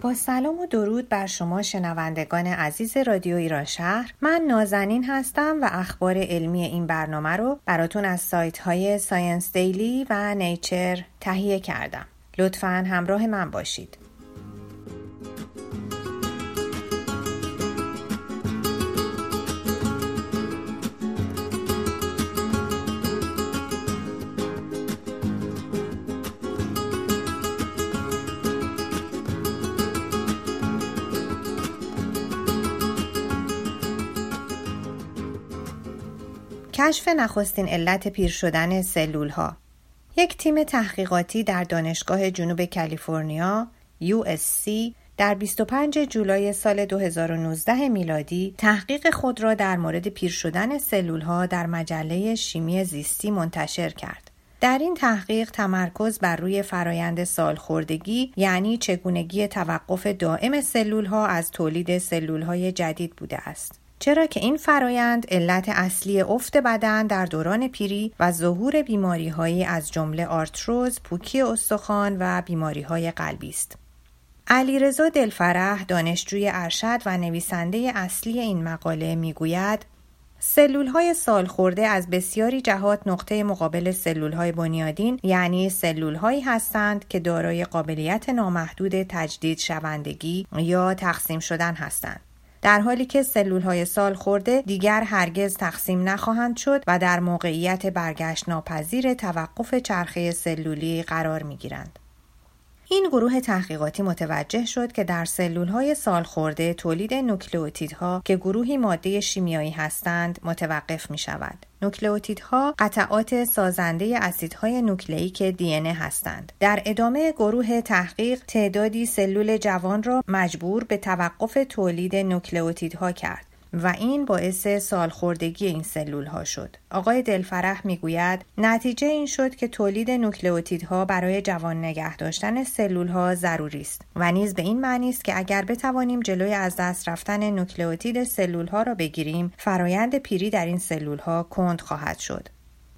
با سلام و درود بر شما شنوندگان عزیز رادیو ایران شهر. من نازنین هستم و اخبار علمی این برنامه رو براتون از سایت های ساینس دیلی و نیچر تهیه کردم. لطفا همراه من باشید. کشف نخستین علت پیر شدن سلول ها یک تیم تحقیقاتی در دانشگاه جنوب کالیفرنیا USC در 25 جولای سال 2019 میلادی تحقیق خود را در مورد پیر شدن سلول ها در مجله شیمی زیستی منتشر کرد. در این تحقیق تمرکز بر روی فرایند سالخوردگی یعنی چگونگی توقف دائم سلول ها از تولید سلول های جدید بوده است. چرا که این فرایند علت اصلی افت بدن در دوران پیری و ظهور بیماری هایی از جمله آرتروز، پوکی استخوان و بیماری های قلبی است. علیرضا دلفرح دانشجوی ارشد و نویسنده اصلی این مقاله می‌گوید سلول های سال خورده از بسیاری جهات نقطه مقابل سلول های بنیادین یعنی سلول هایی هستند که دارای قابلیت نامحدود تجدید شوندگی یا تقسیم شدن هستند. در حالی که سلول های سال خورده دیگر هرگز تقسیم نخواهند شد و در موقعیت برگشت ناپذیر توقف چرخه سلولی قرار می گیرند. این گروه تحقیقاتی متوجه شد که در سلول های سال خورده تولید نوکلئوتیدها که گروهی ماده شیمیایی هستند متوقف می شود. نوکلئوتیدها قطعات سازنده اسیدهای نوکلئیک دی هستند. در ادامه گروه تحقیق تعدادی سلول جوان را مجبور به توقف تولید نوکلئوتیدها کرد. و این باعث سالخوردگی این سلول ها شد. آقای دلفرح می‌گوید نتیجه این شد که تولید نوکلئوتیدها برای جوان نگه داشتن سلول ها ضروری است و نیز به این معنی است که اگر بتوانیم جلوی از دست رفتن نوکلئوتید سلول ها را بگیریم فرایند پیری در این سلول ها کند خواهد شد.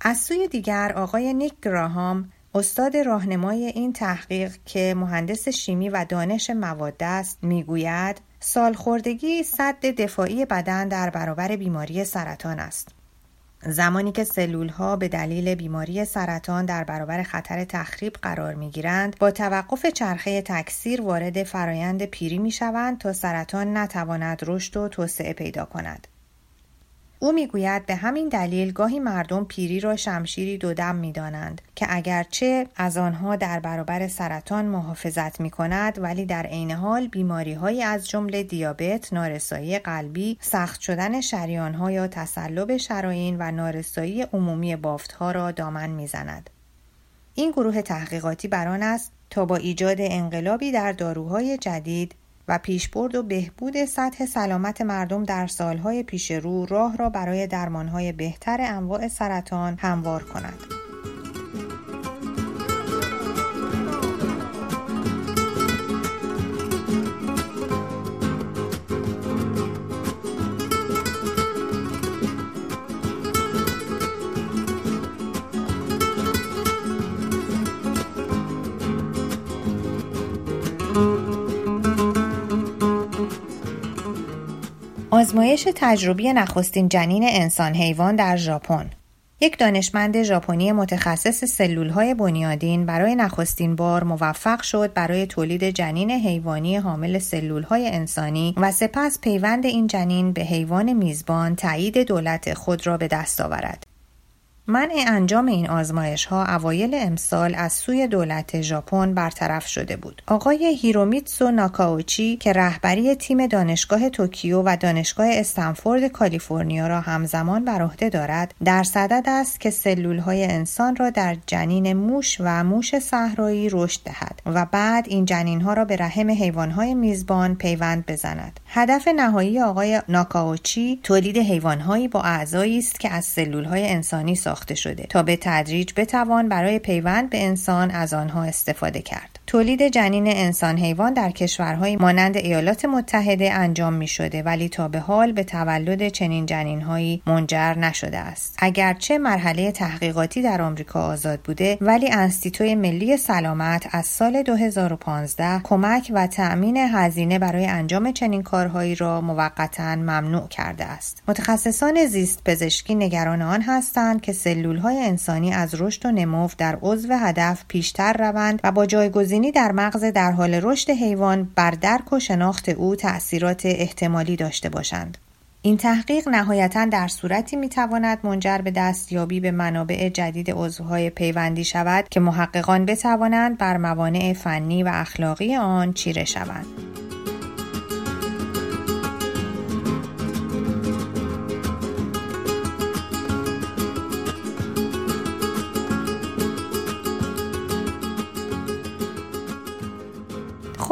از سوی دیگر آقای نیک گراهام استاد راهنمای این تحقیق که مهندس شیمی و دانش مواد است می‌گوید سالخوردگی صد دفاعی بدن در برابر بیماری سرطان است. زمانی که سلول ها به دلیل بیماری سرطان در برابر خطر تخریب قرار می گیرند با توقف چرخه تکثیر وارد فرایند پیری می شوند تا سرطان نتواند رشد و توسعه پیدا کند. او می‌گوید به همین دلیل گاهی مردم پیری را شمشیری دودم می‌دانند که اگرچه از آنها در برابر سرطان محافظت می کند ولی در عین حال بیماری های از جمله دیابت، نارسایی قلبی، سخت شدن شریان ها یا تسلب شراین و نارسایی عمومی بافت ها را دامن می‌زند. این گروه تحقیقاتی بران است تا با ایجاد انقلابی در داروهای جدید و پیشبرد و بهبود سطح سلامت مردم در سالهای پیش رو راه را برای درمانهای بهتر انواع سرطان هموار کند. آزمایش تجربی نخستین جنین انسان حیوان در ژاپن یک دانشمند ژاپنی متخصص سلول های بنیادین برای نخستین بار موفق شد برای تولید جنین حیوانی حامل سلول های انسانی و سپس پیوند این جنین به حیوان میزبان تایید دولت خود را به دست آورد. منع انجام این آزمایش ها اوایل امسال از سوی دولت ژاپن برطرف شده بود. آقای هیرومیتسو ناکاوچی که رهبری تیم دانشگاه توکیو و دانشگاه استنفورد کالیفرنیا را همزمان بر عهده دارد، در صدد است که سلول های انسان را در جنین موش و موش صحرایی رشد دهد و بعد این جنین ها را به رحم حیوان های میزبان پیوند بزند. هدف نهایی آقای ناکاوچی تولید حیوان با اعضایی است که از سلول های انسانی ساخته شده تا به تدریج بتوان برای پیوند به انسان از آنها استفاده کرد. تولید جنین انسان حیوان در کشورهای مانند ایالات متحده انجام می شده ولی تا به حال به تولد چنین جنینهایی منجر نشده است. اگرچه مرحله تحقیقاتی در آمریکا آزاد بوده ولی انستیتوی ملی سلامت از سال 2015 کمک و تأمین هزینه برای انجام چنین کارهایی را موقتا ممنوع کرده است. متخصصان زیست پزشکی نگران آن هستند که سلول های انسانی از رشد و نمو در عضو هدف پیشتر روند و با جایگزینی در مغز در حال رشد حیوان بر درک و شناخت او تأثیرات احتمالی داشته باشند. این تحقیق نهایتا در صورتی می‌تواند منجر به دستیابی به منابع جدید عضوهای پیوندی شود که محققان بتوانند بر موانع فنی و اخلاقی آن چیره شوند.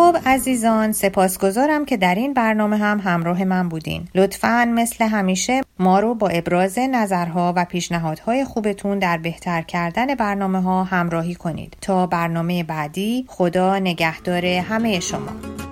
خب عزیزان سپاسگزارم که در این برنامه هم همراه من بودین. لطفا مثل همیشه ما رو با ابراز نظرها و پیشنهادهای خوبتون در بهتر کردن برنامه ها همراهی کنید. تا برنامه بعدی خدا نگهدار همه شما.